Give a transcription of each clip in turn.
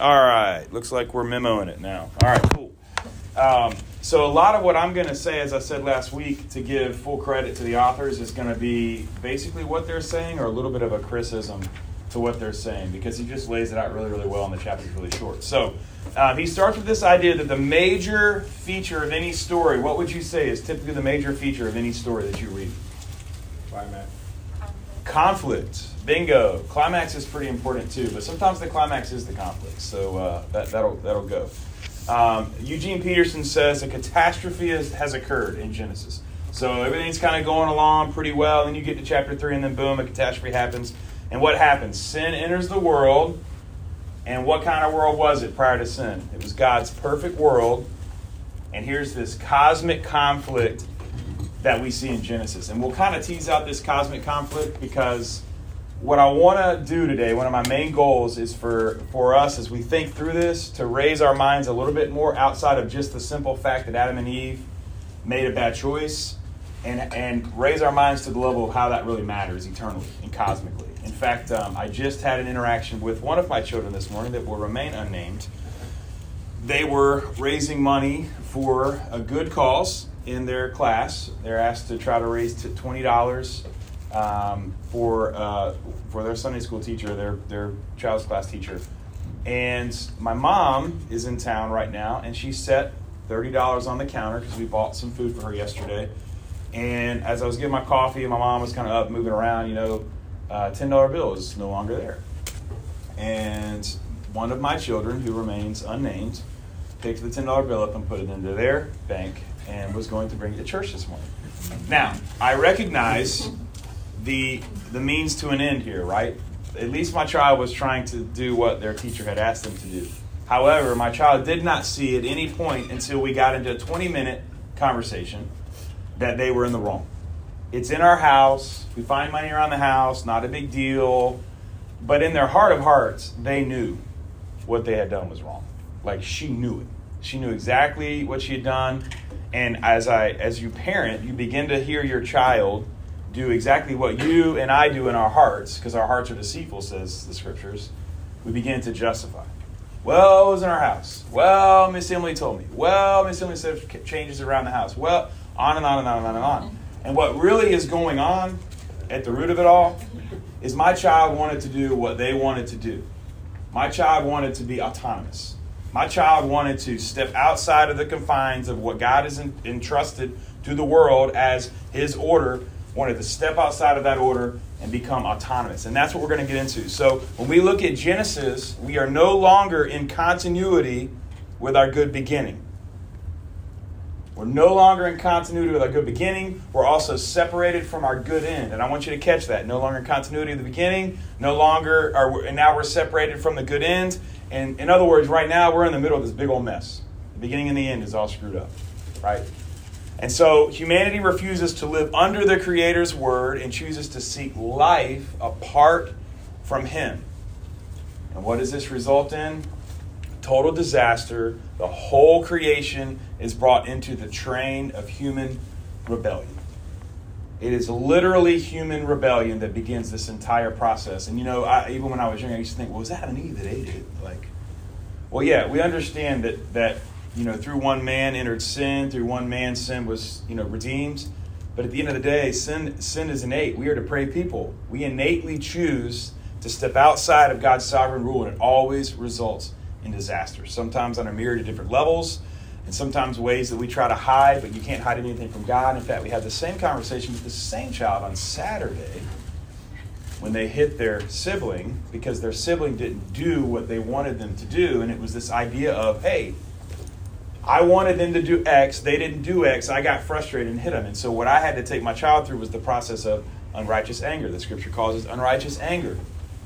All right. Looks like we're memoing it now. All right, cool. Um, so, a lot of what I'm going to say, as I said last week, to give full credit to the authors, is going to be basically what they're saying or a little bit of a criticism to what they're saying because he just lays it out really, really well and the chapter's really short. So, um, he starts with this idea that the major feature of any story, what would you say is typically the major feature of any story that you read? Climax. Conflict. Bingo. Climax is pretty important too, but sometimes the climax is the conflict. So uh, that, that'll, that'll go. Um, Eugene Peterson says a catastrophe has, has occurred in Genesis. So everything's kind of going along pretty well. and you get to chapter 3, and then boom, a catastrophe happens. And what happens? Sin enters the world. And what kind of world was it prior to sin? It was God's perfect world. And here's this cosmic conflict that we see in Genesis. And we'll kind of tease out this cosmic conflict because what I want to do today, one of my main goals is for, for us as we think through this to raise our minds a little bit more outside of just the simple fact that Adam and Eve made a bad choice and, and raise our minds to the level of how that really matters eternally and cosmically. In fact, um, I just had an interaction with one of my children this morning that will remain unnamed. They were raising money for a good cause in their class. They're asked to try to raise $20 um, for uh, for their Sunday school teacher, their their child's class teacher. And my mom is in town right now, and she set thirty dollars on the counter because we bought some food for her yesterday. And as I was getting my coffee, my mom was kind of up, moving around. You know, uh, ten dollar bill is no longer there. And one of my children, who remains unnamed, picked the ten dollar bill up and put it into their bank and was going to bring it to church this morning. Now, I recognize the the means to an end here, right? At least my child was trying to do what their teacher had asked them to do. However, my child did not see at any point until we got into a 20 minute conversation that they were in the wrong. It's in our house. We find money around the house, not a big deal. But in their heart of hearts, they knew what they had done was wrong. Like she knew it. She knew exactly what she had done. And as I as you parent, you begin to hear your child do exactly what you and I do in our hearts, because our hearts are deceitful, says the scriptures, we begin to justify. Well, it was in our house. Well, Miss Emily told me. Well, Miss Emily said changes around the house. Well, on and on and on and on and on. And what really is going on at the root of it all is my child wanted to do what they wanted to do. My child wanted to be autonomous. My child wanted to step outside of the confines of what God has entrusted to the world as His order wanted to step outside of that order and become autonomous. And that's what we're going to get into. So when we look at Genesis, we are no longer in continuity with our good beginning. We're no longer in continuity with our good beginning. We're also separated from our good end. And I want you to catch that. No longer in continuity of the beginning, no longer, are, and now we're separated from the good end. And in other words, right now we're in the middle of this big old mess. The beginning and the end is all screwed up, right? And so humanity refuses to live under the Creator's word and chooses to seek life apart from Him. And what does this result in? Total disaster. The whole creation is brought into the train of human rebellion. It is literally human rebellion that begins this entire process. And you know, I, even when I was young, I used to think, well, was that an Eve that ate it? Like, well, yeah, we understand that that you know, through one man entered sin, through one man sin was, you know, redeemed. But at the end of the day, sin, sin is innate. We are depraved people. We innately choose to step outside of God's sovereign rule, and it always results in disaster. Sometimes on a myriad of different levels, and sometimes ways that we try to hide, but you can't hide anything from God. In fact, we had the same conversation with the same child on Saturday when they hit their sibling because their sibling didn't do what they wanted them to do. And it was this idea of, hey, I wanted them to do X, they didn't do X, I got frustrated and hit them. And so what I had to take my child through was the process of unrighteous anger. The scripture calls it unrighteous anger.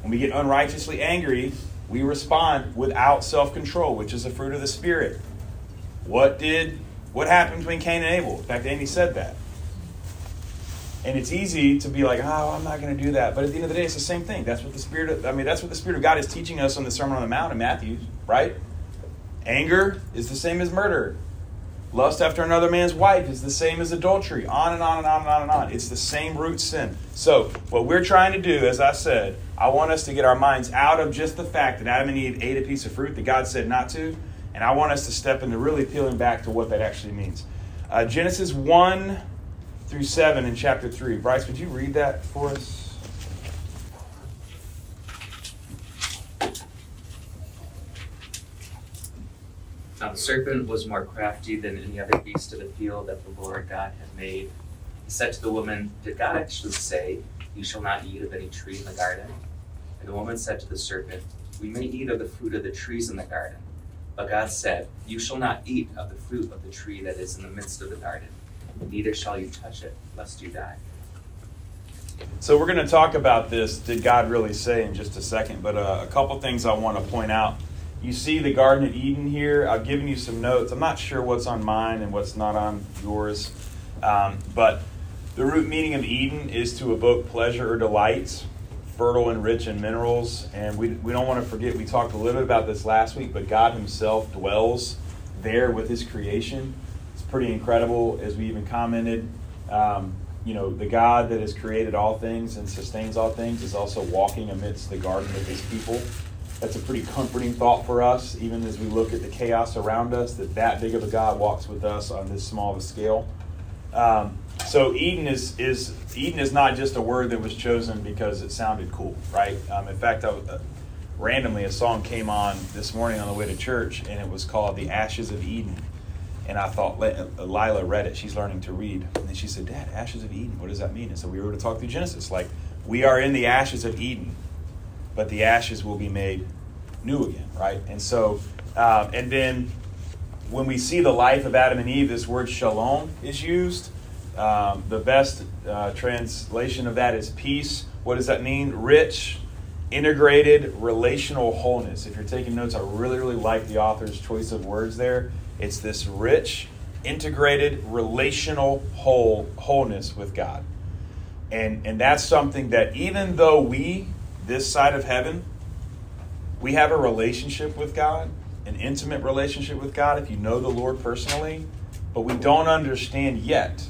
When we get unrighteously angry, we respond without self-control, which is a fruit of the spirit. What did what happened between Cain and Abel? In fact, Amy said that. And it's easy to be like, oh, I'm not going to do that. But at the end of the day, it's the same thing. That's what the Spirit of, I mean, that's what the Spirit of God is teaching us on the Sermon on the Mount in Matthew, right? Anger is the same as murder. Lust after another man's wife is the same as adultery. On and on and on and on and on. It's the same root sin. So, what we're trying to do, as I said, I want us to get our minds out of just the fact that Adam and Eve ate a piece of fruit that God said not to, and I want us to step into really peeling back to what that actually means. Uh, Genesis 1 through 7 in chapter 3. Bryce, would you read that for us? Now the serpent was more crafty than any other beast of the field that the Lord God had made. He said to the woman, Did God actually say, You shall not eat of any tree in the garden? The woman said to the serpent, We may eat of the fruit of the trees in the garden. But God said, You shall not eat of the fruit of the tree that is in the midst of the garden, neither shall you touch it, lest you die. So we're going to talk about this. Did God really say in just a second? But uh, a couple things I want to point out you see the Garden of Eden here. I've given you some notes. I'm not sure what's on mine and what's not on yours. Um, but the root meaning of Eden is to evoke pleasure or delight, fertile and rich in minerals. And we, we don't want to forget, we talked a little bit about this last week, but God Himself dwells there with His creation. It's pretty incredible, as we even commented. Um, you know, the God that has created all things and sustains all things is also walking amidst the garden with His people that's a pretty comforting thought for us, even as we look at the chaos around us, that that big of a God walks with us on this small of a scale. Um, so Eden is, is Eden is not just a word that was chosen because it sounded cool, right? Um, in fact, I, uh, randomly a song came on this morning on the way to church, and it was called "The Ashes of Eden." And I thought, uh, Lila read it. She's learning to read, and she said, "Dad, ashes of Eden. What does that mean?" And so we were to talk through Genesis, like we are in the ashes of Eden but the ashes will be made new again, right? And so, um, and then when we see the life of Adam and Eve, this word shalom is used. Um, the best uh, translation of that is peace. What does that mean? Rich, integrated, relational wholeness. If you're taking notes, I really, really like the author's choice of words there. It's this rich, integrated, relational whole wholeness with God. And, and that's something that even though we this side of heaven, we have a relationship with God, an intimate relationship with God if you know the Lord personally, but we don't understand yet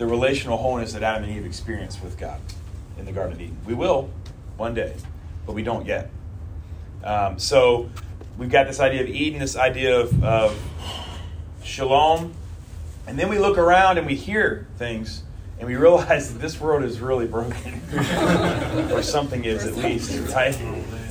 the relational wholeness that Adam and Eve experienced with God in the Garden of Eden. We will one day, but we don't yet. Um, so we've got this idea of Eden, this idea of, of shalom, and then we look around and we hear things and we realize that this world is really broken, or something is at least, right?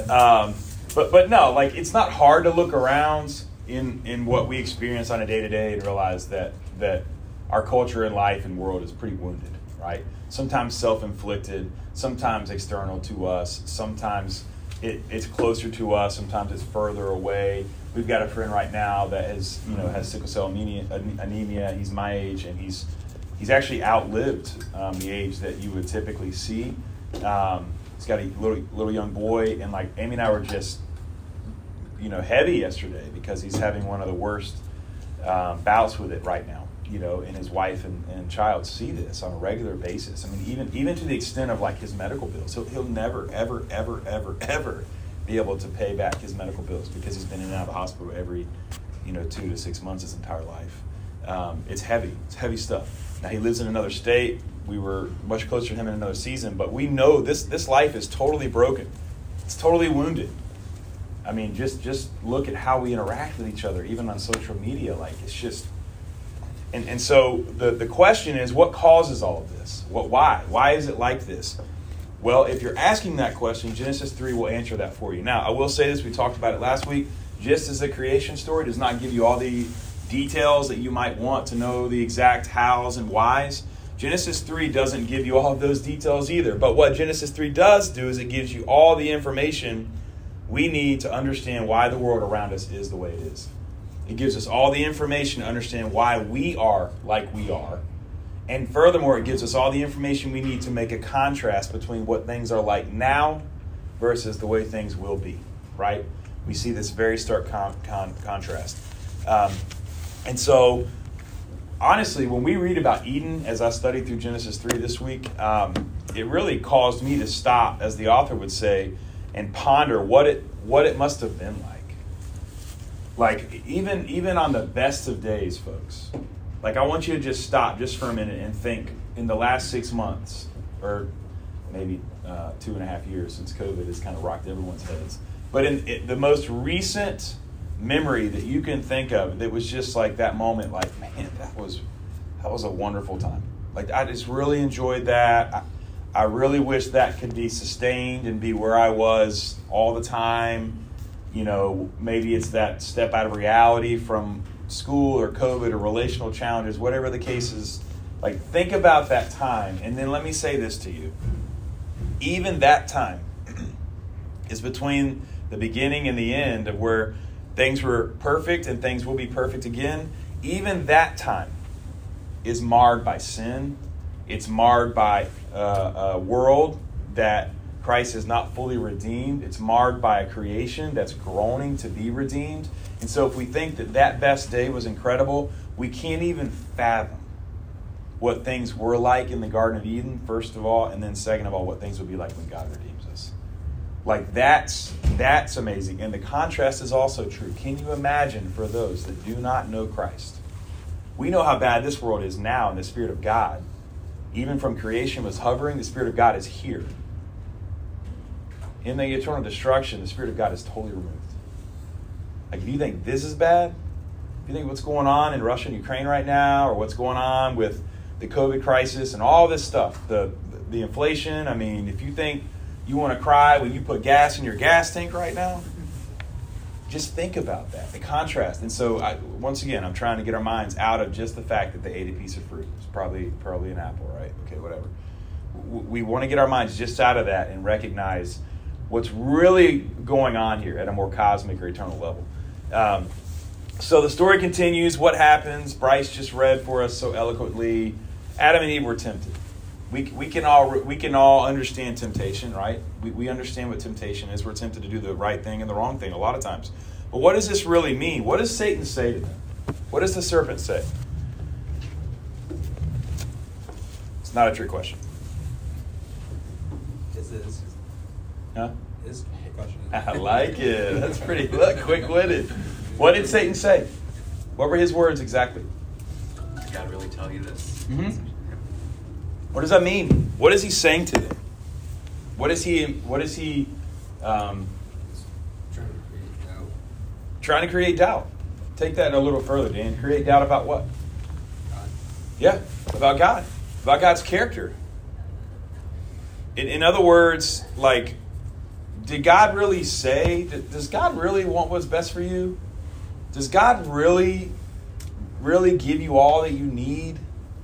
Um, but but no, like it's not hard to look around in in what we experience on a day to day and realize that that our culture and life and world is pretty wounded, right? Sometimes self inflicted, sometimes external to us, sometimes it, it's closer to us, sometimes it's further away. We've got a friend right now that has you know has sickle cell anemia. anemia. He's my age and he's he's actually outlived um, the age that you would typically see. Um, he's got a little little young boy, and like Amy and I were just, you know, heavy yesterday because he's having one of the worst um, bouts with it right now. You know, and his wife and, and child see this on a regular basis. I mean, even even to the extent of like his medical bills, he'll he'll never ever ever ever ever be able to pay back his medical bills because he's been in and out of the hospital every, you know, two to six months his entire life. Um, it's heavy. It's heavy stuff. Now he lives in another state. We were much closer to him in another season, but we know this this life is totally broken. It's totally wounded. I mean, just just look at how we interact with each other, even on social media. Like it's just and, and so the, the question is what causes all of this? What why? Why is it like this? Well, if you're asking that question, Genesis 3 will answer that for you. Now, I will say this, we talked about it last week. Just as the creation story does not give you all the details that you might want to know the exact hows and whys. Genesis 3 doesn't give you all of those details either. But what Genesis 3 does do is it gives you all the information we need to understand why the world around us is the way it is. It gives us all the information to understand why we are like we are. And furthermore, it gives us all the information we need to make a contrast between what things are like now versus the way things will be, right? We see this very stark con- con- contrast. Um, and so, honestly, when we read about Eden, as I studied through Genesis 3 this week, um, it really caused me to stop, as the author would say, and ponder what it, what it must have been like. Like, even, even on the best of days, folks, like, I want you to just stop just for a minute and think in the last six months, or maybe uh, two and a half years since COVID has kind of rocked everyone's heads. But in, in the most recent memory that you can think of, that was just like that moment, like man, that was that was a wonderful time. Like I just really enjoyed that. I, I really wish that could be sustained and be where I was all the time. You know, maybe it's that step out of reality from school or COVID or relational challenges, whatever the case is. Like, think about that time. And then let me say this to you. Even that time is between the beginning and the end of where things were perfect and things will be perfect again. Even that time is marred by sin. It's marred by uh, a world that Christ is not fully redeemed. It's marred by a creation that's groaning to be redeemed. And so, if we think that that best day was incredible, we can't even fathom what things were like in the Garden of Eden, first of all, and then second of all, what things would be like when God redeems us. Like that's that's amazing. And the contrast is also true. Can you imagine for those that do not know Christ? We know how bad this world is now, and the Spirit of God, even from creation, was hovering. The Spirit of God is here. In the eternal destruction, the Spirit of God is totally removed. Like, if you think this is bad, if you think what's going on in Russia and Ukraine right now, or what's going on with the COVID crisis and all this stuff, the the inflation. I mean, if you think you want to cry when you put gas in your gas tank right now, just think about that, the contrast. And so, I, once again, I'm trying to get our minds out of just the fact that they ate a piece of fruit. It's probably probably an apple, right? Okay, whatever. We, we want to get our minds just out of that and recognize what's really going on here at a more cosmic or eternal level. Um, so the story continues. What happens? Bryce just read for us so eloquently. Adam and Eve were tempted. We, we can all we can all understand temptation, right? We, we understand what temptation is. We're tempted to do the right thing and the wrong thing a lot of times. But what does this really mean? What does Satan say to them? What does the serpent say? It's not a trick question. This Is Huh? is question? I like it. That's pretty look, quick witted. What did Satan say? What were his words exactly? Did God really tell you this? Mhm. What does that mean? What is he saying to them? What is he? What is he um, Trying to create doubt. trying to create doubt? Take that a little further, Dan. Create doubt about what? God. Yeah, about God, about God's character. In, in other words, like, did God really say? Does God really want what's best for you? Does God really, really give you all that you need?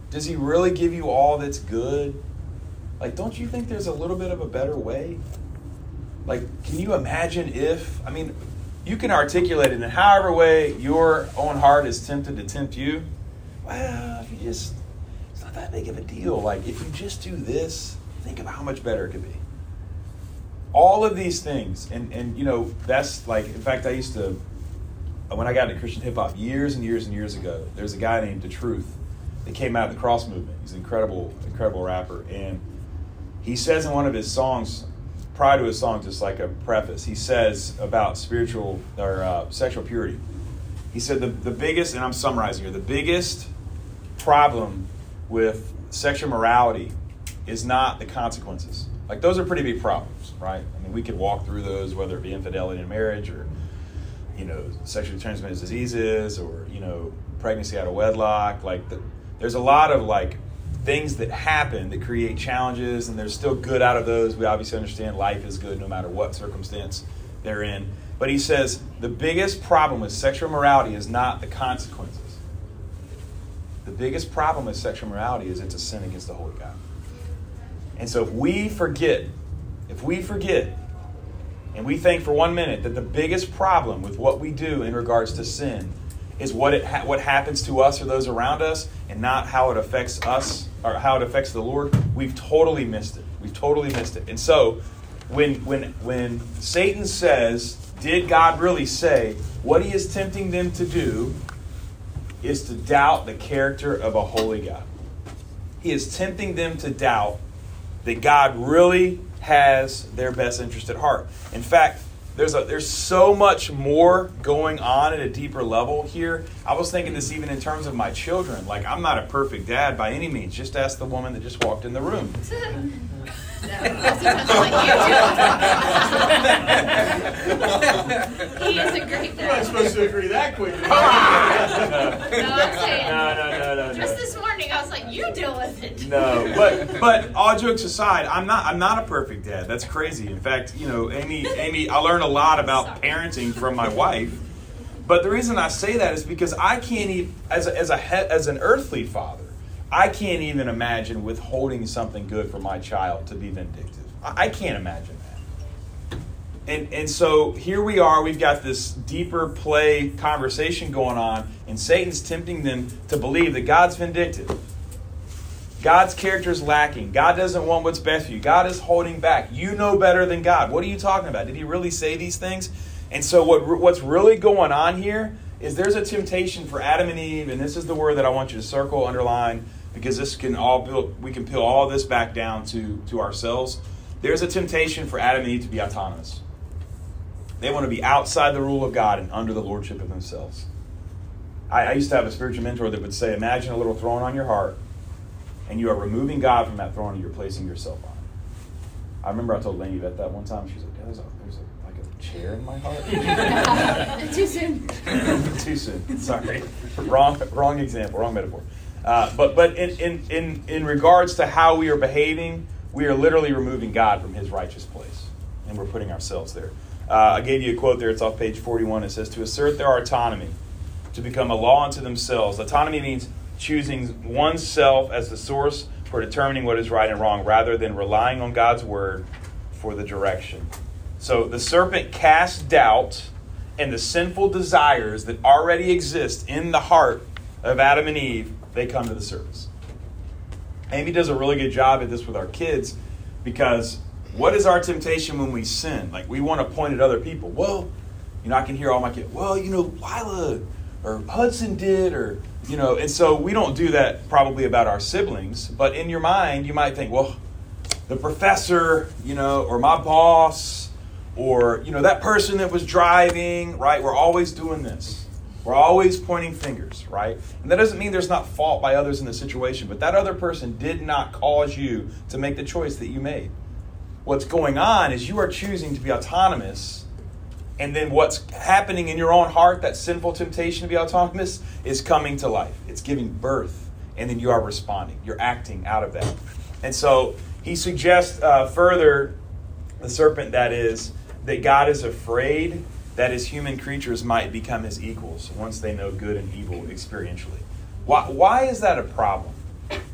Does He really give you all that's good? Like, don't you think there's a little bit of a better way? Like, can you imagine if, I mean, you can articulate it in however way your own heart is tempted to tempt you. Well, if you just, it's not that big of a deal. Like, if you just do this, think of how much better it could be. All of these things, and, and you know, that's like, in fact, I used to, when I got into Christian hip hop years and years and years ago, there's a guy named The Truth that came out of the cross movement. He's an incredible, incredible rapper. And he says in one of his songs, prior to his song, just like a preface, he says about spiritual or uh, sexual purity. He said the, the biggest, and I'm summarizing here, the biggest problem with sexual morality is not the consequences. Like those are pretty big problems, right? I mean, we could walk through those, whether it be infidelity in marriage or you know sexually transmitted diseases or you know pregnancy out of wedlock. Like the, there's a lot of like things that happen that create challenges, and there's still good out of those. We obviously understand life is good no matter what circumstance they're in. But he says the biggest problem with sexual morality is not the consequences. The biggest problem with sexual morality is it's a sin against the holy God. And so if we forget, if we forget, and we think for one minute that the biggest problem with what we do in regards to sin is what it ha- what happens to us or those around us, and not how it affects us or how it affects the Lord, we've totally missed it. We've totally missed it. And so, when when when Satan says, "Did God really say?" What he is tempting them to do is to doubt the character of a holy God. He is tempting them to doubt that God really has their best interest at heart. In fact, there's a, there's so much more going on at a deeper level here. I was thinking this even in terms of my children. Like I'm not a perfect dad by any means. Just ask the woman that just walked in the room. he is a great You're not supposed to agree that quickly. No, I'm saying. No, no, no, no, no. Just this morning, I was like, you deal with it. No, but but all jokes aside, I'm not I'm not a perfect dad. That's crazy. In fact, you know, Amy Amy, I learned a lot about parenting from my wife. But the reason I say that is because I can't even as a, as a as an earthly father, I can't even imagine withholding something good for my child to be vindictive. I, can't imagine that. And and so here we are. We've got this deeper play conversation going on, and Satan's tempting them to believe that God's vindictive. God's character is lacking. God doesn't want what's best for you. God is holding back. You know better than God. What are you talking about? Did he really say these things? And so what what's really going on here is there's a temptation for Adam and Eve, and this is the word that I want you to circle, underline, because this can all build, we can peel all this back down to, to ourselves. There's a temptation for Adam and Eve to be autonomous. They want to be outside the rule of God and under the lordship of themselves. I, I used to have a spiritual mentor that would say, Imagine a little throne on your heart, and you are removing God from that throne and you're placing yourself on it. I remember I told Laney that that one time. She's like, yeah, there's, a, there's a, like a chair in my heart. Too soon. Too soon. Sorry. wrong, wrong example, wrong metaphor. Uh, but but in, in, in, in regards to how we are behaving, we are literally removing God from his righteous place, and we're putting ourselves there. Uh, I gave you a quote there. It's off page 41. It says, To assert their autonomy, to become a law unto themselves. Autonomy means choosing oneself as the source for determining what is right and wrong rather than relying on God's word for the direction. So the serpent casts doubt and the sinful desires that already exist in the heart of Adam and Eve, they come to the surface. Amy does a really good job at this with our kids because what is our temptation when we sin? Like we want to point at other people. Well, you know, I can hear all my kids, well, you know, Lila or Hudson did, or, you know, and so we don't do that probably about our siblings, but in your mind, you might think, well, the professor, you know, or my boss, or, you know, that person that was driving, right? We're always doing this. We're always pointing fingers, right? And that doesn't mean there's not fault by others in the situation, but that other person did not cause you to make the choice that you made. What's going on is you are choosing to be autonomous, and then what's happening in your own heart, that sinful temptation to be autonomous, is coming to life. It's giving birth, and then you are responding. You're acting out of that. And so he suggests uh, further, the serpent that is, that God is afraid that his human creatures might become his equals once they know good and evil experientially. Why, why is that a problem?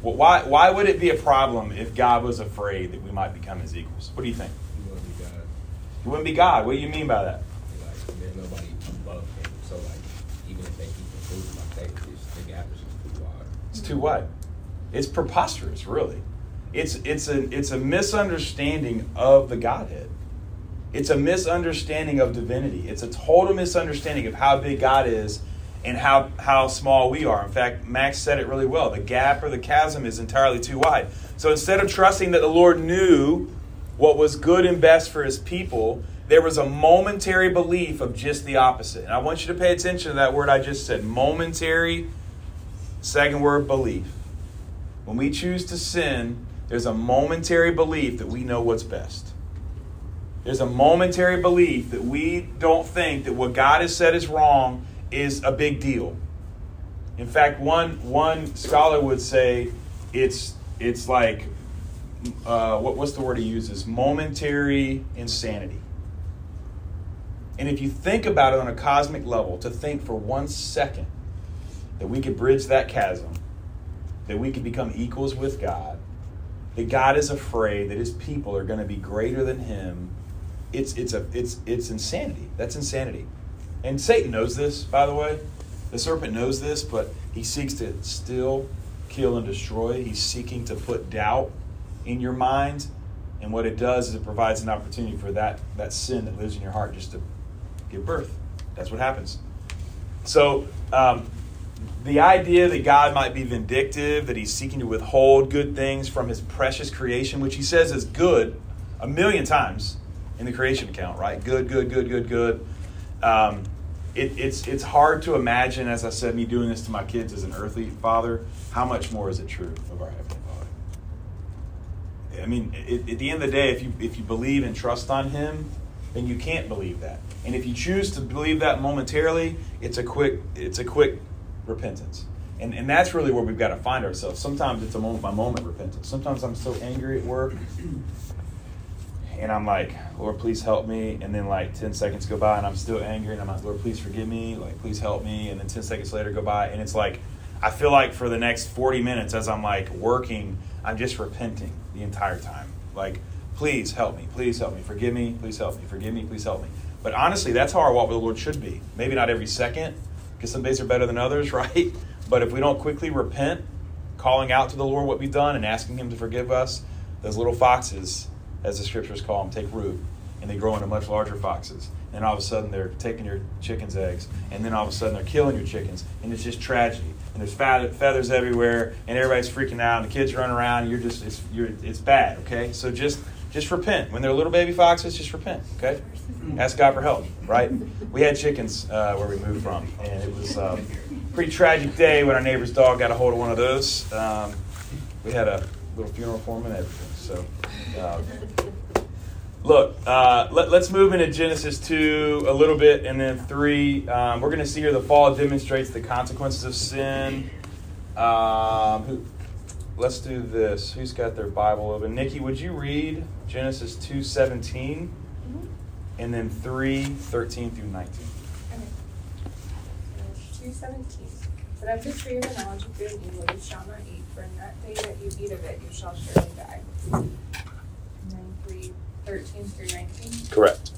Well, why, why would it be a problem if God was afraid that we might become his equals? What do you think? Want to be God. He wouldn't be God. What do you mean by that? Like, there's nobody above him. So, like, even if they keep improving like that, it's, the gap is just too wide. It's too wide. It's preposterous, really. It's it's a it's a misunderstanding of the Godhead. It's a misunderstanding of divinity. It's a total misunderstanding of how big God is and how how small we are. In fact, Max said it really well. The gap or the chasm is entirely too wide. So instead of trusting that the Lord knew what was good and best for his people, there was a momentary belief of just the opposite. And I want you to pay attention to that word I just said. Momentary Second word, belief. When we choose to sin, there's a momentary belief that we know what's best. There's a momentary belief that we don't think that what God has said is wrong is a big deal. In fact, one one scholar would say it's it's like uh, what, what's the word he uses? Momentary insanity. And if you think about it on a cosmic level, to think for one second that we could bridge that chasm, that we could become equals with God, that God is afraid that his people are going to be greater than him, it's, it's, a, it's, it's insanity. That's insanity. And Satan knows this, by the way. The serpent knows this, but he seeks to still kill and destroy. He's seeking to put doubt in your mind. And what it does is it provides an opportunity for that, that sin that lives in your heart just to give birth. That's what happens. So, um, the idea that God might be vindictive, that he's seeking to withhold good things from his precious creation, which he says is good a million times in the creation account, right? Good, good, good, good, good. Um, it, it's, it's hard to imagine, as I said, me doing this to my kids as an earthly father. How much more is it true of our Heavenly Father? I mean, it, at the end of the day, if you if you believe and trust on Him, then you can't believe that. And if you choose to believe that momentarily, it's a quick it's a quick repentance. And, and that's really where we've got to find ourselves. Sometimes it's a moment by moment repentance. Sometimes I'm so angry at work and I'm like, Lord, please help me. And then like 10 seconds go by and I'm still angry and I'm like, Lord, please forgive me. Like, please help me. And then 10 seconds later go by and it's like, I feel like for the next 40 minutes as I'm like working, I'm just repenting the entire time. Like, please help me. Please help me. Forgive me. Please help me. Forgive me. Please help me. But honestly, that's how our walk with the Lord should be. Maybe not every second, because some days are better than others, right? But if we don't quickly repent, calling out to the Lord what we've done and asking Him to forgive us, those little foxes, as the scriptures call them, take root and they grow into much larger foxes. And all of a sudden they're taking your chicken's eggs, and then all of a sudden they're killing your chickens, and it's just tragedy. And there's feathers everywhere, and everybody's freaking out, and the kids run around, and you're just it's you're it's bad. Okay, so just just repent. When they're little baby foxes, just repent. Okay, ask God for help. Right? We had chickens uh, where we moved from, and it was um, a pretty tragic day when our neighbor's dog got a hold of one of those. Um, we had a little funeral for him and everything. So. Uh, Look, uh, let, us move into Genesis 2 a little bit and then 3. Um, we're going to see here the fall demonstrates the consequences of sin. Um, who, let's do this. Who's got their Bible open? Nikki, would you read Genesis 2 17 mm-hmm. and then 3 13 through 19? Okay. 2 17. But of the tree of the knowledge of good and evil you shall not eat, for that day that you eat of it you shall surely die. 13 through 19? Correct.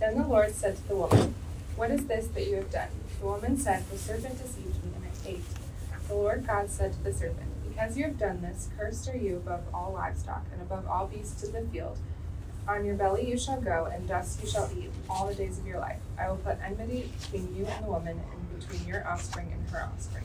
Then the Lord said to the woman, What is this that you have done? The woman said, The serpent deceived me, and I ate. The Lord God said to the serpent, Because you have done this, cursed are you above all livestock, and above all beasts of the field. On your belly you shall go, and dust you shall eat all the days of your life. I will put enmity between you and the woman, and between your offspring and her offspring.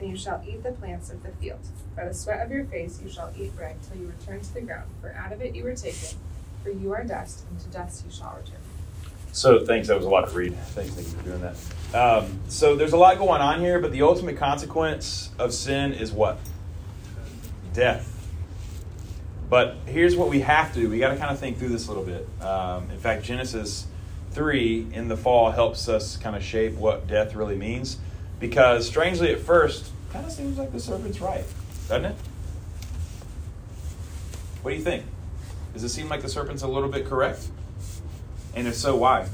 and you shall eat the plants of the field. By the sweat of your face you shall eat bread till you return to the ground, for out of it you were taken for you are dust, and to dust you shall return. So thanks. That was a lot to read. Thanks, Nikki, for doing that. Um, so there's a lot going on here, but the ultimate consequence of sin is what? Death. But here's what we have to do. We got to kind of think through this a little bit. Um, in fact, Genesis 3 in the fall helps us kind of shape what death really means. Because strangely, at first, kind of seems like the serpent's right, doesn't it? What do you think? Does it seem like the serpent's a little bit correct? And if so, why?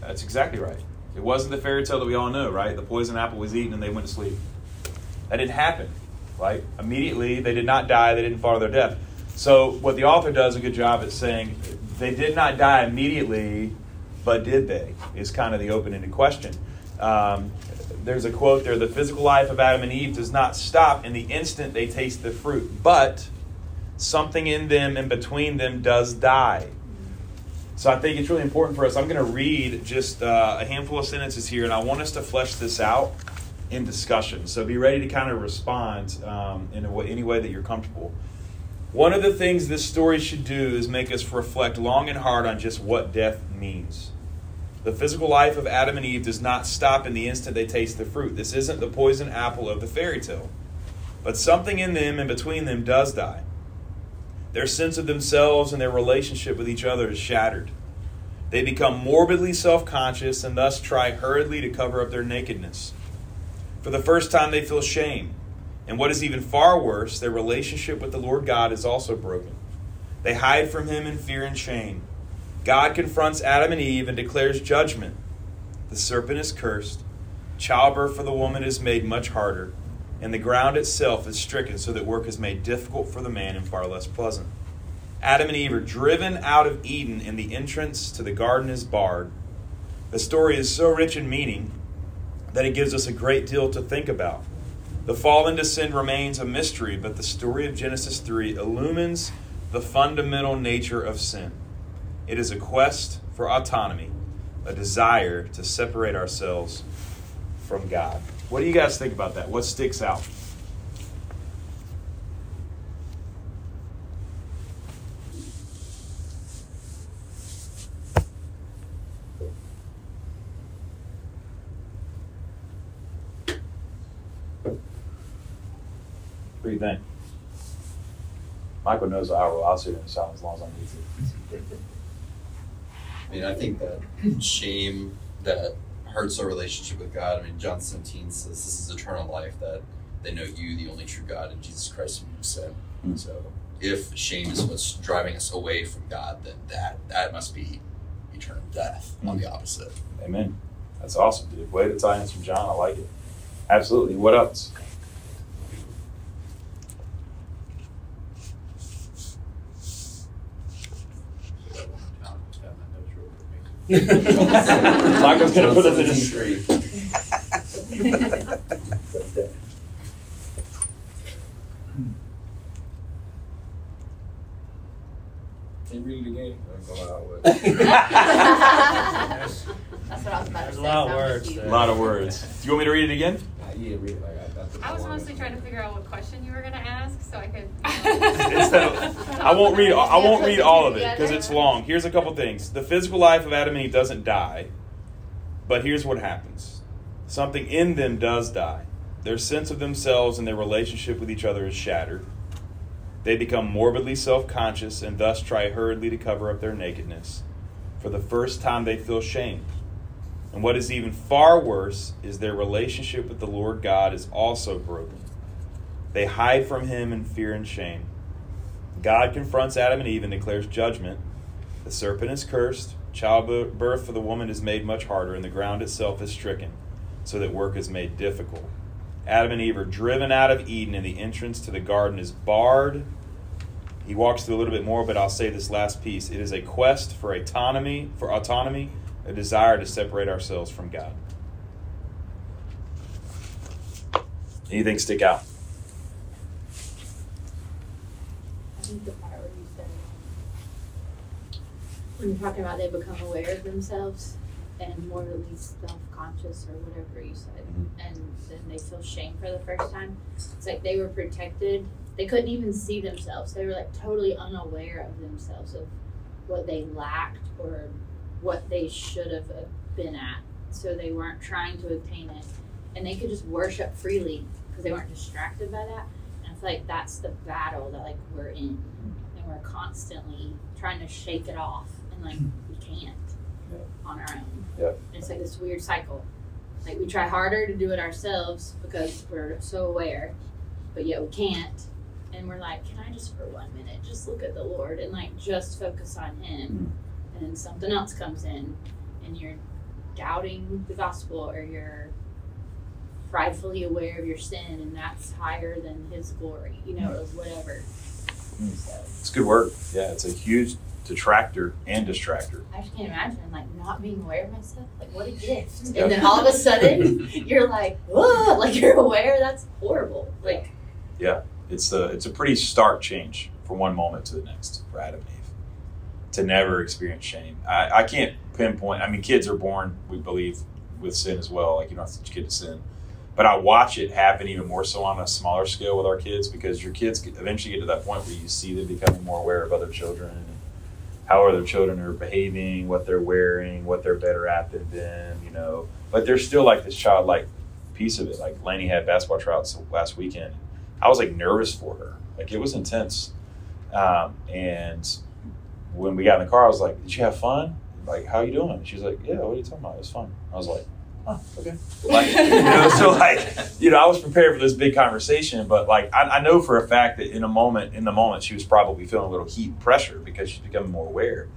That's exactly right. It wasn't the fairy tale that we all know, right? The poison apple was eaten and they went to sleep. That didn't happen, right? Immediately, they did not die, they didn't follow their death. So, what the author does a good job at saying, they did not die immediately, but did they? Is kind of the open ended question. Um, there's a quote there the physical life of Adam and Eve does not stop in the instant they taste the fruit, but something in them and between them does die. So I think it's really important for us. I'm going to read just uh, a handful of sentences here, and I want us to flesh this out in discussion. So be ready to kind of respond um, in way, any way that you're comfortable. One of the things this story should do is make us reflect long and hard on just what death means. The physical life of Adam and Eve does not stop in the instant they taste the fruit. This isn't the poison apple of the fairy tale. But something in them and between them does die. Their sense of themselves and their relationship with each other is shattered. They become morbidly self conscious and thus try hurriedly to cover up their nakedness. For the first time, they feel shame. And what is even far worse, their relationship with the Lord God is also broken. They hide from Him in fear and shame. God confronts Adam and Eve and declares judgment. The serpent is cursed, childbirth for the woman is made much harder, and the ground itself is stricken so that work is made difficult for the man and far less pleasant. Adam and Eve are driven out of Eden, and the entrance to the garden is barred. The story is so rich in meaning that it gives us a great deal to think about. The fall into sin remains a mystery, but the story of Genesis 3 illumines the fundamental nature of sin. It is a quest for autonomy, a desire to separate ourselves from God. What do you guys think about that? What sticks out? What do you think? Michael knows I will. I'll sit in silence as long as I need to. I mean, I think that shame that hurts our relationship with God. I mean, John 17 says this is eternal life that they know you, the only true God, and Jesus Christ whom you sent. Mm. So, if shame is what's driving us away from God, then that that must be eternal death on the opposite. Amen. That's awesome, dude. Way to tie in from John. I like it. Absolutely. What else? Michael's gonna put us in a street. Can you read it again? I'm going out with. That's what I was about to There's say. a lot of words there. A lot of words. Do you want me to read it again? Uh, yeah, read it like I thought. I was mostly trying to figure out what question you were gonna ask, so I could. Instead of- I won't read. I won't read all of it because it's long. Here's a couple things. The physical life of Adam and Eve doesn't die, but here's what happens: something in them does die. Their sense of themselves and their relationship with each other is shattered. They become morbidly self-conscious and thus try hurriedly to cover up their nakedness. For the first time, they feel shame. And what is even far worse is their relationship with the Lord God is also broken. They hide from him in fear and shame. God confronts Adam and Eve and declares judgment. The serpent is cursed, childbirth for the woman is made much harder, and the ground itself is stricken, so that work is made difficult. Adam and Eve are driven out of Eden, and the entrance to the garden is barred. He walks through a little bit more, but I'll say this last piece. It is a quest for autonomy, for autonomy, a desire to separate ourselves from God. Anything stick out? I think the part you said, when you're talking about they become aware of themselves and more at least self-conscious or whatever you said, Mhm. and then they feel shame for the first time. It's like they were protected. They couldn't even see themselves. They were like totally unaware of themselves of what they lacked or what they should have been at. So they weren't trying to obtain it, and they could just worship freely because they weren't distracted by that. And it's like that's the battle that like we're in, and we're constantly trying to shake it off, and like hmm. we can't Yeah. on our own. Yeah. And it's like this weird cycle. Like we try harder to do it ourselves because we're so aware, but yet we can't. And we're like, can I just for one minute just look at the Lord and like just focus on Him? Hmm. And then something else comes in, and you're doubting the gospel or you're pridefully aware of your sin, and that's higher than His glory, you know, or whatever. Mm. So It's good work. Yeah, it's a huge detractor and distractor. I just can't imagine like not being aware of myself. Like what a gift! Yeah. And then all of a sudden you're like, whoa! Like you're aware. That's horrible. Like Yeah. It's a it's a pretty stark change from one moment to the next for Adam and Eve. To never experience shame. I, I can't pinpoint. I mean, kids are born, we believe, with sin as well. Like you don't have to kid to sin. But I watch it happen even more so on a smaller scale with our kids because your kids eventually get to that point where you see them becoming more aware of other children and how other children are behaving, what they're wearing, what they're better at than them, you know. But there's still like this childlike piece of it. Like Lainey had basketball tryouts last weekend. I was like nervous for her. Like it was intense. Um, and when we got in the car, I was like, "Did you have fun? Like, how you doing?" She's like, "Yeah, what are you talking about? It was fun." I was like, "Oh, okay." Like, you know, so like, you know, I was prepared for this big conversation, but like, I, I know for a fact that in a moment, in the moment, she was probably feeling a little heat and pressure because she's becoming more aware,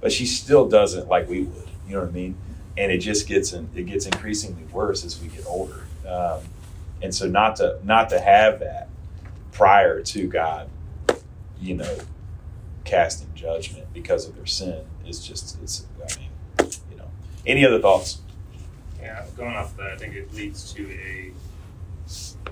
but she still doesn't like we would. You know what I mean? And it just gets in, it gets increasingly worse as we get older. Um, and so not to not to have that prior to God, you know, casting judgment because of their sin is just it's I mean, you know. Any other thoughts? Yeah, going off that, I think it leads to a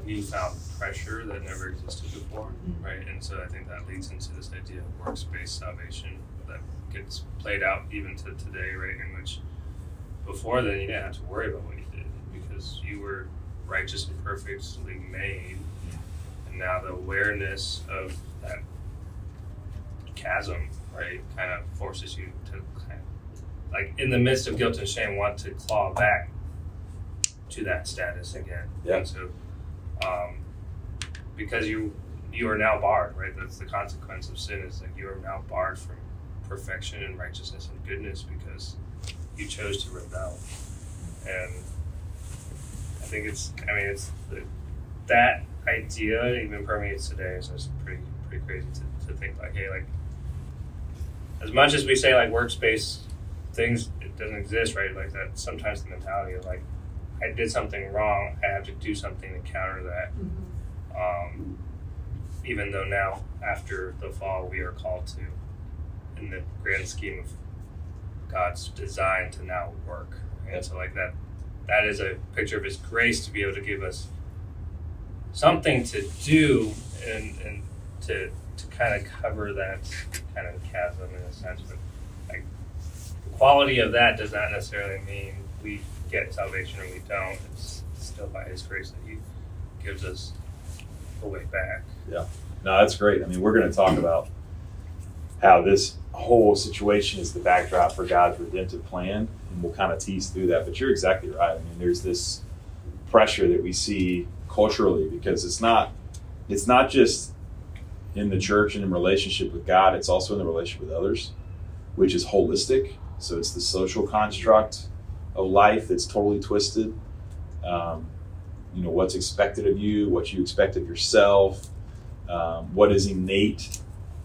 newfound pressure that never existed before, mm-hmm. right? And so I think that leads into this idea of works-based salvation that gets played out even to today, right? In which before then you didn't have to worry about what you did because you were righteous and perfectly made, and now the awareness of that chasm, right, kind of forces you to kind of, like in the midst of guilt and shame, want to claw back to that status again. Yeah. And so, um, because you you are now barred, right? That's the consequence of sin is that you are now barred from perfection and righteousness and goodness because you chose to rebel. And I think it's, I mean, it's the, that idea even permeates today is just pretty pretty crazy to, to think like, hey, like as much as we say like works-based things it doesn't exist, right? Like that sometimes the mentality of like I did something wrong, I have to do something to counter that. Um, even though now after the fall we are called to in the grand scheme of God's design to now work. And so like that that is a picture of his grace to be able to give us something to do and, and to kind of cover that kind of chasm in a sense. But like the quality of that does not necessarily mean we get salvation or we don't. It's still by his grace that he gives us a way back. Yeah, no, that's great. I mean, we're going to talk about how this whole situation is the backdrop for God's redemptive plan, and we'll kind of tease through that. But you're exactly right. I mean, there's this pressure that we see culturally because it's not it's not just in the church and in relationship with God, it's also in the relationship with others, which is holistic. So it's the social construct of life that's totally twisted. Um, you know, what's expected of you, what you expect of yourself, um, what is innate,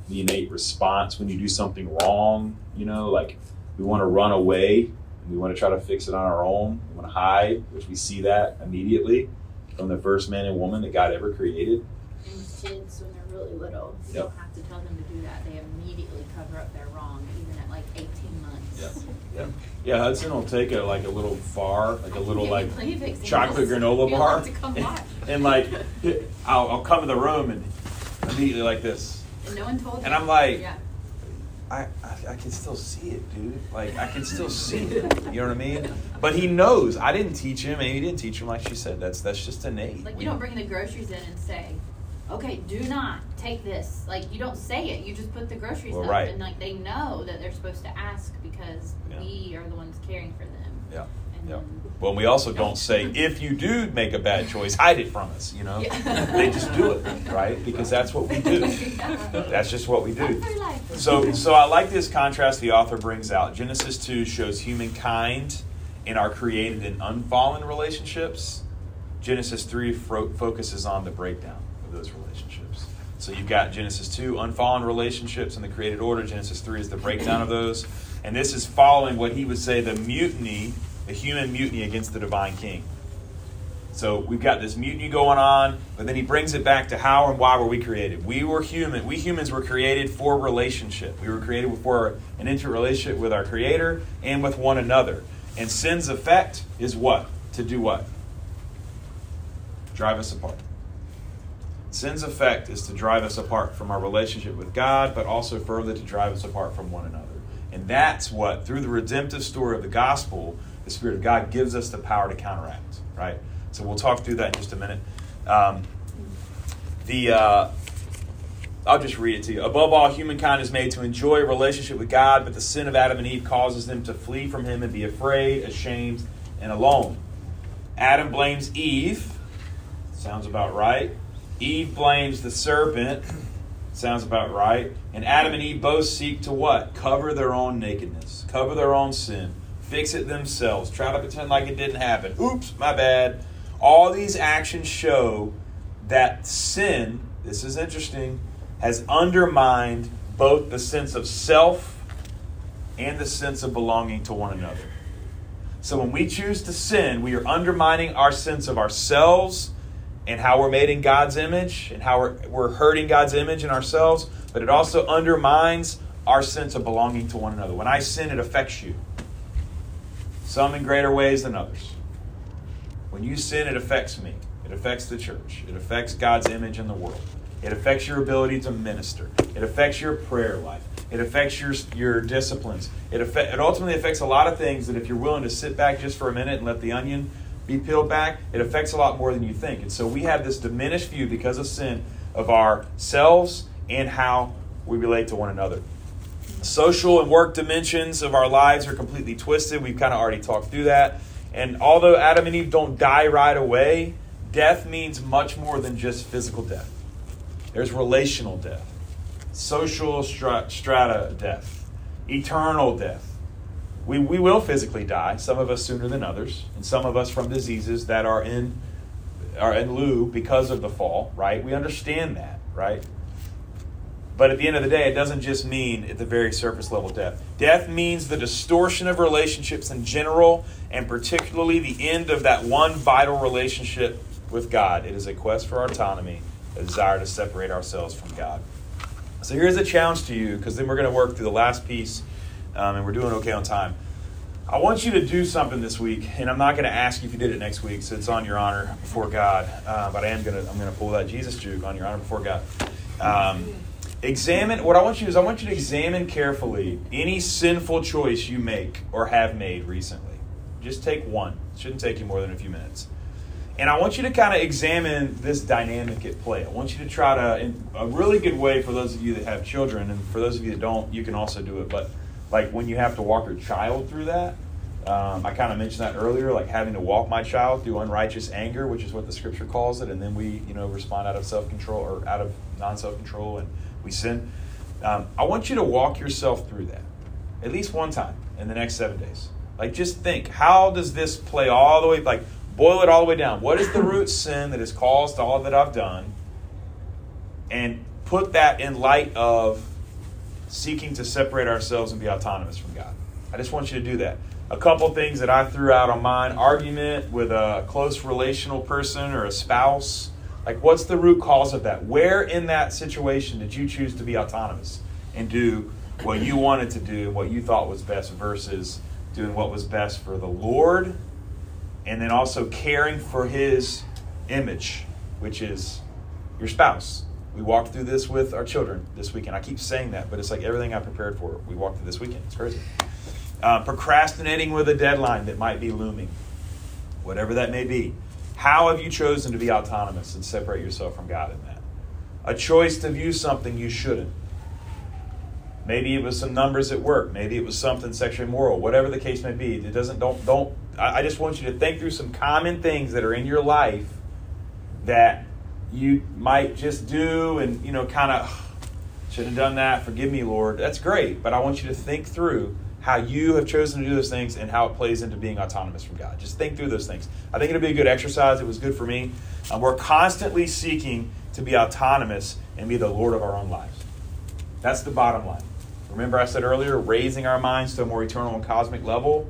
the innate response when you do something wrong. You know, like we want to run away and we want to try to fix it on our own. We want to hide, which we see that immediately from the first man and woman that God ever created. And kids, they're really little, you Yep. don't have to tell them to do that. They immediately cover up their wrong, even at like 18 months. Yep. Yeah, Hudson will take a like a little bar, like a little Give me like plenty of examples. chocolate granola You'll bar, have to come and, and, like I'll, I'll come in the room and immediately like this, And no one told and. I'm like, yeah. I, I I can still see it, dude. Like I can still see it. You know what I mean? But he knows. I didn't teach him, and he didn't teach him. Like she said, that's that's just innate. Like We- you don't bring the groceries in and say, "Okay, do not take this." Like you don't say it. You just put the groceries Well, up, right. and like they know that they're supposed to ask because Yeah. we are the ones caring for them. Yeah. And Yeah. then- Well, we also don't say if you do make a bad choice, hide it from us. You know, Yeah. they just do it, right? Because that's what we do. That's just what we do. That's our life. So, so I like this contrast the author brings out. Genesis 2 shows humankind in our created and unfallen relationships. Genesis 3 fro- focuses on the breakdown of those relationships. So you've got Genesis 2, unfallen relationships in the created order. Genesis 3 is the breakdown of those. And this is following what he would say the mutiny, the human mutiny against the divine king. So we've got this mutiny going on, but then he brings it back to how and why were we created? We were human. We humans were created for relationship. We were created for an intimate relationship with our Creator and with one another. And sin's effect is what? To do what? Drive us apart. Sin's effect is to drive us apart from our relationship with God, but also further to drive us apart from one another. And that's what, through the redemptive story of the gospel, the Spirit of God gives us the power to counteract, right? So we'll talk through that in just a minute. Um, the uh, I'll just read it to you. Above all, humankind is made to enjoy a relationship with God, but the sin of Adam and Eve causes them to flee from Him and be afraid, ashamed, and alone. Adam blames Eve. Sounds about right. Eve blames the serpent. Sounds about right. And Adam and Eve both seek to what? Cover their own nakedness, cover their own sin, fix it themselves, try to pretend like it didn't happen. Oops, my bad. All these actions show that sin, this is interesting, has undermined both the sense of self and the sense of belonging to one another. So when we choose to sin, we are undermining our sense of ourselves and how we're made in God's image and how we're, we're hurting God's image in ourselves, but it also undermines our sense of belonging to one another. When I sin, it affects you, some in greater ways than others. When you sin, it affects me. It affects the church. It affects God's image in the world. It affects your ability to minister. It affects your prayer life. It affects your, your disciplines. It, affect, it ultimately affects a lot of things that if you're willing to sit back just for a minute and let the onion be peeled back, it affects a lot more than you think. And so we have this diminished view because of sin of ourselves and how we relate to one another. Social and work dimensions of our lives are completely twisted. We've kind of already talked through that. And although Adam and Eve don't die right away, death means much more than just physical death. There's relational death, social strata death, eternal death. We, we will physically die, some of us sooner than others, and some of us from diseases that are in, are in lieu because of the fall, right? We understand that, right? But at the end of the day, it doesn't just mean at the very surface level death. Death means the distortion of relationships in general, and particularly the end of that one vital relationship with God. It is a quest for autonomy, a desire to separate ourselves from God. So here's a challenge to you, because then we're going to work through the last piece, um, and we're doing okay on time. I want you to do something this week, and I'm not going to ask you if you did it next week, so it's on your honor before God. Uh, but I am going to I'm going to pull that Jesus juke on your honor before God. Um, examine what I want you to is I want you to examine carefully any sinful choice you make or have made recently. Just take one. It shouldn't take you more than a few minutes. And I want you to kind of examine this dynamic at play. I want you to try to, in a really good way for those of you that have children, and for those of you that don't, you can also do it. But like when you have to walk your child through that, um, I kind of mentioned that earlier, like having to walk my child through unrighteous anger, which is what the scripture calls it, and then we, you know, respond out of self control or out of non self control, and we sin. Um, I want you to walk yourself through that at least one time in the next seven days. Like, just think, how does this play all the way? Like, boil it all the way down. What is the root sin that has caused all that I've done? And put that in light of seeking to separate ourselves and be autonomous from God. I just want you to do that. A couple things that I threw out on mine argument with a close relational person or a spouse like, what's the root cause of that? Where in that situation did you choose to be autonomous and do what you wanted to do, what you thought was best, versus doing what was best for the Lord and then also caring for His image, which is your spouse? We walked through this with our children this weekend. I keep saying that, but it's like everything I prepared for. We walked through this weekend. It's crazy. Uh, procrastinating with a deadline that might be looming, whatever that may be. How have you chosen to be autonomous and separate yourself from God in that? A choice to view something you shouldn't. Maybe it was some numbers at work. Maybe it was something sexually immoral. Whatever the case may be, it doesn't. Don't don't. I, I just want you to think through some common things that are in your life that you might just do, and you know, kind of should have done that. Forgive me, Lord. That's great, but I want you to think through how you have chosen to do those things and how it plays into being autonomous from God. Just think through those things. I think it'll be a good exercise. It was good for me. Um, we're constantly seeking to be autonomous and be the Lord of our own lives. That's the bottom line. Remember, I said earlier, raising our minds to a more eternal and cosmic level.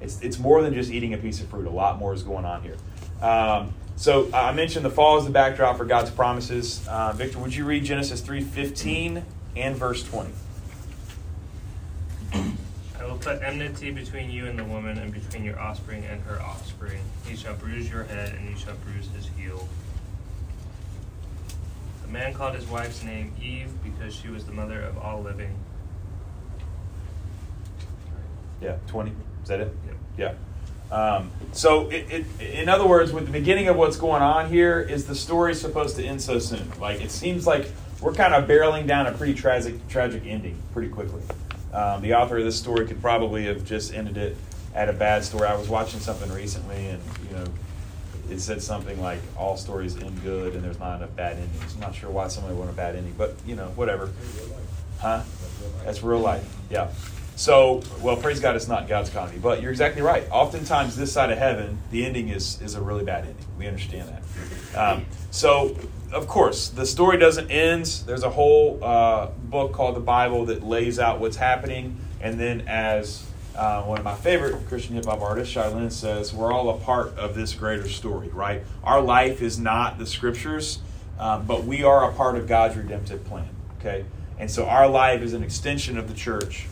It's, it's more than just eating a piece of fruit. A lot more is going on here. Um, so I mentioned the fall is the backdrop for God's promises. Uh, Victor, would you read Genesis 3.15 and verse 20? I will put enmity between you and the woman, and between your offspring and her offspring. He shall bruise your head, and you shall bruise his heel. The man called his wife's name Eve because she was the mother of all living. Yeah, 20. Is that it? Yep. Yeah. Um, so, it, it, in other words, with the beginning of what's going on here, is the story supposed to end so soon? Like, it seems like we're kind of barreling down a pretty tragic, tragic ending pretty quickly. Um, the author of this story could probably have just ended it at a bad story. I was watching something recently, and you know, it said something like all stories end good, and there's not enough bad endings. I'm not sure why somebody would want a bad ending, but you know, whatever. Huh? That's real life. Yeah. So, well, praise God, it's not God's economy, but you're exactly right. Oftentimes, this side of heaven, the ending is is a really bad ending. We understand that. Um, so, of course, the story doesn't end. There's a whole uh, book called the Bible that lays out what's happening. And then, as uh, one of my favorite Christian hip hop artists, Shai Linne, says, we're all a part of this greater story, right? Our life is not the scriptures, um, but we are a part of God's redemptive plan, okay? And so our life is an extension of the church.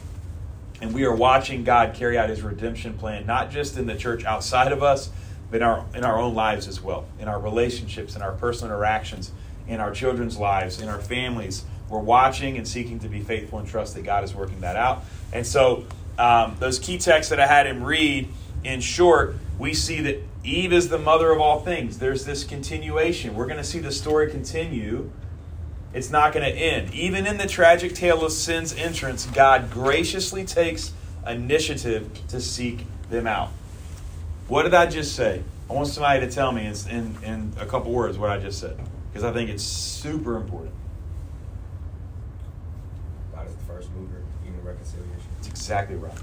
And we are watching God carry out his redemption plan, not just in the church outside of us, but in our in our own lives as well, in our relationships, in our personal interactions, in our children's lives, in our families. We're watching and seeking to be faithful and trust that God is working that out. And so, um, those key texts that I had him read, in short, we see that Eve is the mother of all things. There's this continuation. We're going to see the story continue. It's not going to end. Even in the tragic tale of sin's entrance, God graciously takes initiative to seek them out. What did I just say? I want somebody to tell me in, in a couple words what I just said, because I think it's super important. God is the first mover in reconciliation. That's exactly right.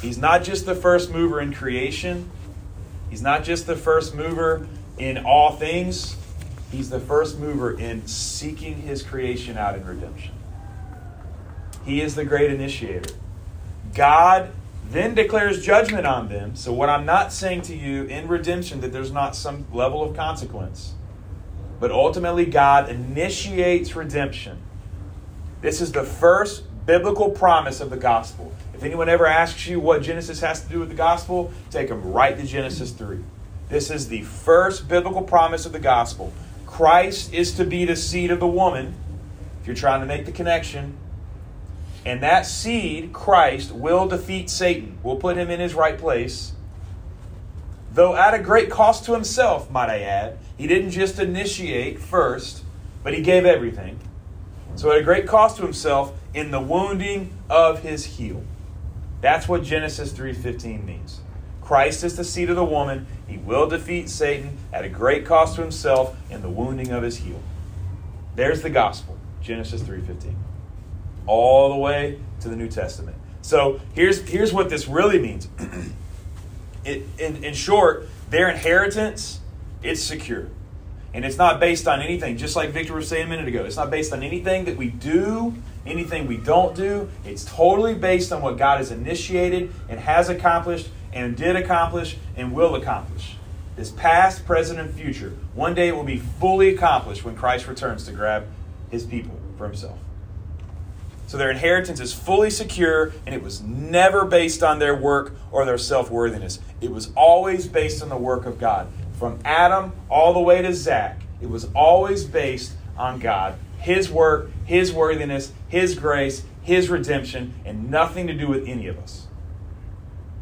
He's not just the first mover in creation, he's not just the first mover in all things, he's the first mover in seeking his creation out in redemption. He is the great initiator. God then declares judgment on them. So, what I'm not saying to you in redemption that there's not some level of consequence, but ultimately, God initiates redemption. This is the first biblical promise of the gospel. If anyone ever asks you what Genesis has to do with the gospel, take them right to Genesis 3. This is the first biblical promise of the gospel. Christ is to be the seed of the woman. If you're trying to make the connection, and that seed, Christ, will defeat Satan, will put him in his right place. Though at a great cost to himself, might I add. He didn't just initiate first, but he gave everything. So at a great cost to himself in the wounding of his heel. That's what Genesis 3:15 means. Christ is the seed of the woman. He will defeat Satan at a great cost to himself in the wounding of his heel. There's the gospel, Genesis 3:15 all the way to the New Testament. So here's, here's what this really means. it, in, in short, their inheritance, it's secure. And it's not based on anything, just like Victor was saying a minute ago. It's not based on anything that we do, anything we don't do. It's totally based on what God has initiated and has accomplished and did accomplish and will accomplish. This past, present, and future. One day it will be fully accomplished when Christ returns to grab his people for himself. So their inheritance is fully secure, and it was never based on their work or their self worthiness. It was always based on the work of God. From Adam all the way to Zach, it was always based on God, His work, His worthiness, His grace, His redemption, and nothing to do with any of us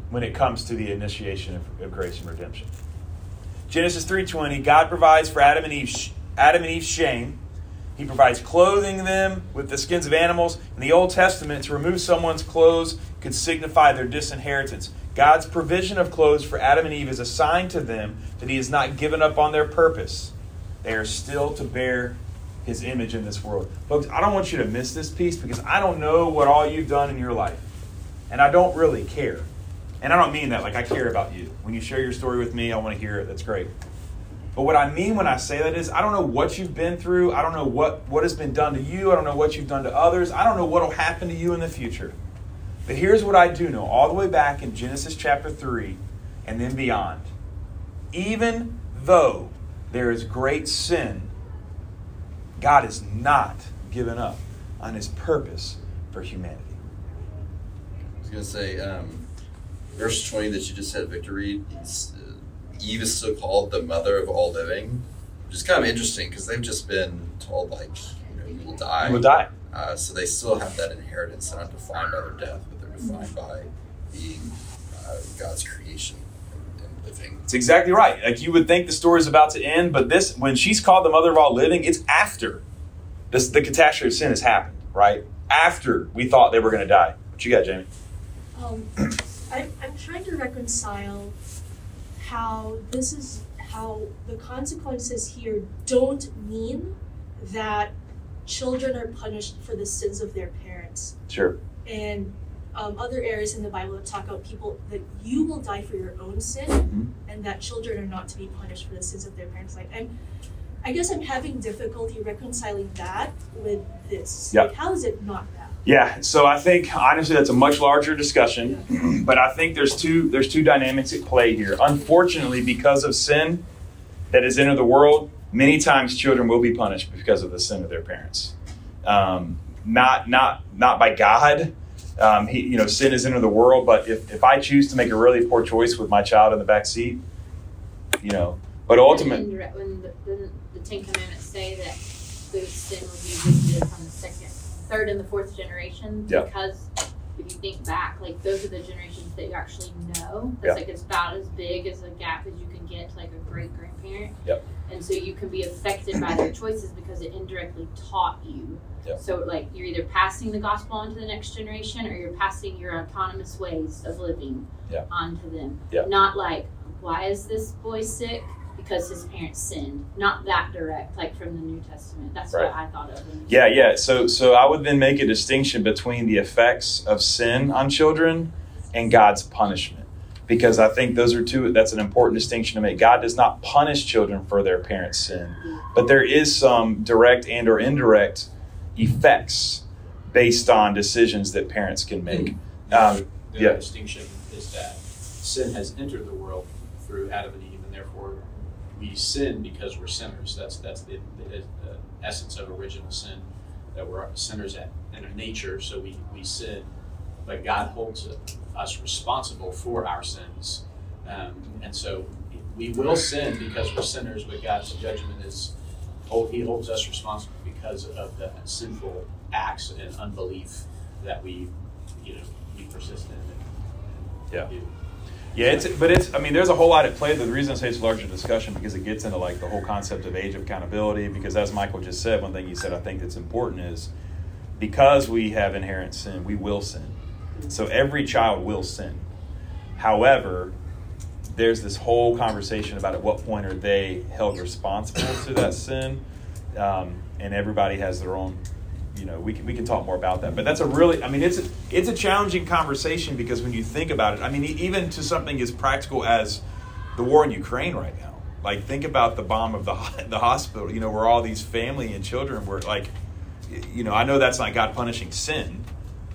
when it comes to the initiation of, of grace and redemption. Genesis 3:20, God provides for Adam and Eve Adam and Eve's shame he provides clothing them with the skins of animals. In the Old Testament, to remove someone's clothes could signify their disinheritance. God's provision of clothes for Adam and Eve is a sign to them that He has not given up on their purpose. They are still to bear His image in this world. Folks, I don't want you to miss this piece because I don't know what all you've done in your life. And I don't really care. And I don't mean that like I care about you. When you share your story with me, I want to hear it. That's great. But what I mean when I say that is, I don't know what you've been through. I don't know what, what has been done to you. I don't know what you've done to others. I don't know what will happen to you in the future. But here's what I do know all the way back in Genesis chapter 3 and then beyond. Even though there is great sin, God has not given up on his purpose for humanity. I was going to say, um, verse 20 that you just had Victor read, he's Eve is still called the mother of all living, which is kind of interesting because they've just been told like you know you will die. You will die. Uh, so they still have that inheritance. They're not defined by their death, but they're defined by being uh, God's creation and living. It's exactly right. Like you would think the story is about to end, but this when she's called the mother of all living, it's after this the catastrophe of sin has happened. Right after we thought they were going to die. What you got, Jamie? Um, I, I'm trying to reconcile how this is how the consequences here don't mean that children are punished for the sins of their parents. Sure. And um, other areas in the Bible that talk about people that you will die for your own sin, mm-hmm. and that children are not to be punished for the sins of their parents. Like, I'm, I guess I'm having difficulty reconciling that with this. Yeah. Like, how is it not that? Yeah, so I think honestly that's a much larger discussion, but I think there's two there's two dynamics at play here. Unfortunately, because of sin that has entered the world, many times children will be punished because of the sin of their parents. Um, not not not by God. Um, he, you know, sin is entered the world, but if, if I choose to make a really poor choice with my child in the back seat, you know. But ultimately, Indirect- When the, the, the Ten Commandments say that the sin will be visited from the second, third, and the fourth generation, Yeah. because if you think back, like those are the generations that you actually know. That's Yeah. like it's about as big as a gap as you can get to like a great grandparent. Yep. And so you can be affected by their choices because it indirectly taught you. Yep. So like you're either passing the gospel on to the next generation or you're passing your autonomous ways of living Yeah. onto them. Yeah. Not like, why is this boy sick? Because his parents sinned. Not that direct, like from the New Testament. That's Right. what I thought of. yeah, yeah. So, so I would then make a distinction between the effects of sin on children and God's punishment, because I think those are two. That's an important distinction to make. God does not punish children for their parents' sin, but there is some direct and or indirect effects based on decisions that parents can make. Um, The yeah. distinction is that sin has entered the world through Adam and Eve, and therefore we sin because we're sinners. That's that's the, the, the essence of original sin, that we're sinners at in our nature, so we, we sin. But God holds us responsible for our sins, um, and so we will sin because we're sinners. But God's judgment is, hold, He holds us responsible because of the sinful acts and unbelief that we, you know, we persist in. Yeah. do. Yeah, it's but it's I mean there's a whole lot at play. The reason I say it's a larger discussion because it gets into like the whole concept of age of accountability. Because as Michael just said, one thing he said I think that's important is because we have inherent sin, we will sin. So every child will sin. However, there's this whole conversation about at what point are they held responsible to that sin, um, and everybody has their own. You know, we can we can talk more about that, but that's a really, I mean, it's a, it's a challenging conversation because when you think about it, I mean, even to something as practical as the war in Ukraine right now. Like, think about the bomb of the the hospital. You know, where all these family and children were like, you know, I know that's not God punishing sin,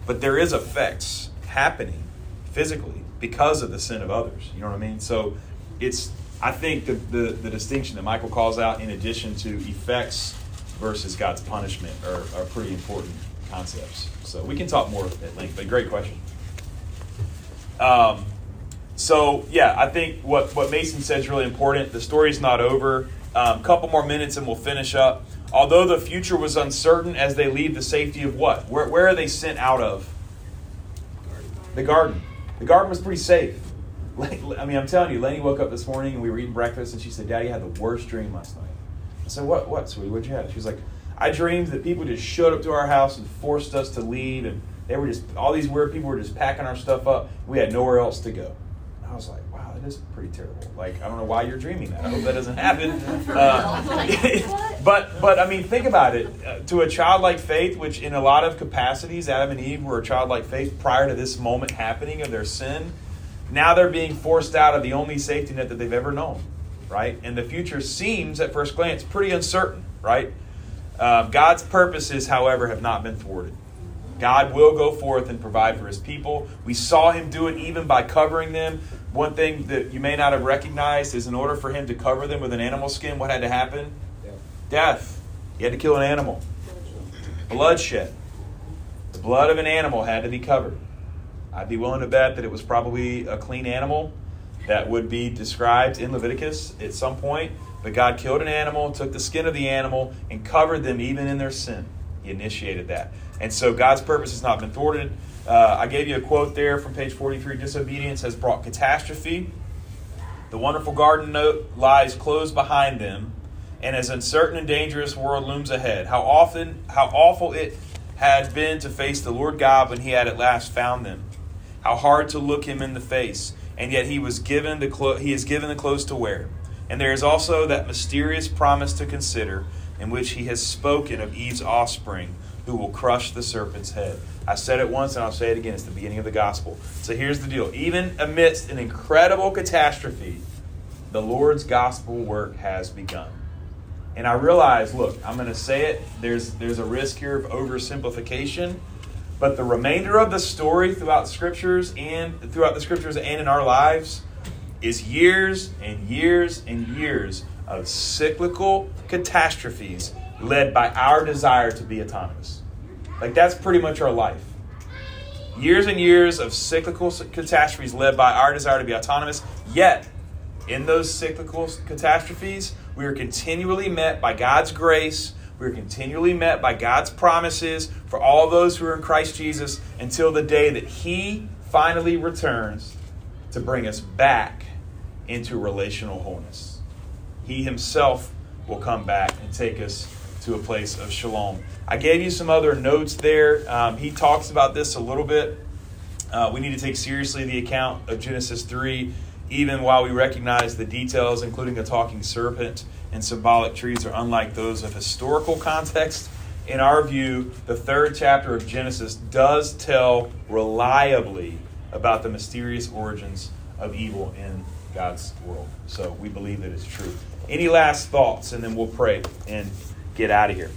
but there is effects happening physically because of the sin of others. You know what I mean? So it's I think the, the, the distinction that Michael calls out in addition to effects versus God's punishment are, are pretty important concepts. So we can talk more at length, but great question. Um, so yeah, I think what, what Mason said is really important. The story's not over. A um, couple more minutes and we'll finish up. Although the future was uncertain as they leave the safety of what? Where, where are they sent out of? The garden. The garden was pretty safe. I mean, I'm telling you, Lenny woke up this morning and we were eating breakfast and she said, Daddy, had the worst dream last night. Said, What, what, sweetie? What'd you have? She was like, I dreamed that people just showed up to our house and forced us to leave and they were just, all these weird people were just packing our stuff up. We had nowhere else to go. And I was like, Wow, that is pretty terrible. Like, I don't know why you're dreaming that. I hope that doesn't happen. Uh, but, but I mean, think about it. Uh, to a childlike faith, which in a lot of capacities, Adam and Eve were a childlike faith prior to this moment happening of their sin. Now they're being forced out of the only safety net that they've ever known, right? And the future seems, at first glance, pretty uncertain, right? Uh, God's purposes, however, have not been thwarted. God will go forth and provide for his people. We saw him do it even by covering them. One thing that you may not have recognized is in order for him to cover them with an animal skin, what had to happen? Yeah. Death. He had to kill an animal. Bloodshed. The blood of an animal had to be covered. I'd be willing to bet that it was probably a clean animal that would be described in Leviticus at some point. But God killed an animal, took the skin of the animal, and covered them even in their sin. He initiated that. And so God's purpose has not been thwarted. Uh, I gave you a quote there from page 43 Disobedience has brought catastrophe. The wonderful garden note lies closed behind them, and as uncertain and dangerous world looms ahead. How often, how awful it had been to face the Lord God when He had at last found them. How hard to look Him in the face, and yet He was given the clo- He is given the clothes to wear. And there is also that mysterious promise to consider, in which He has spoken of Eve's offspring, who will crush the serpent's head. I said it once and I'll say it again. It's the beginning of the gospel. So here's the deal. Even amidst an incredible catastrophe, the Lord's gospel work has begun. And I realize, look, I'm going to say it. There's there's a risk here of oversimplification, but the remainder of the story throughout scriptures and throughout the scriptures and in our lives is years and years and years of cyclical catastrophes led by our desire to be autonomous. Like that's pretty much our life. Years and years of cyclical catastrophes led by our desire to be autonomous, yet in those cyclical catastrophes, we are continually met by God's grace. We are continually met by God's promises for all those who are in Christ Jesus until the day that He finally returns to bring us back into relational wholeness. He Himself will come back and take us to a place of shalom. I gave you some other notes there. Um, he talks about this a little bit. Uh, we need to take seriously the account of Genesis 3, even while we recognize the details, including a talking serpent and symbolic trees, are unlike those of historical context. In our view, the third chapter of Genesis does tell reliably about the mysterious origins of evil in God's world. So we believe that it's true. Any last thoughts, and then we'll pray and get out of here.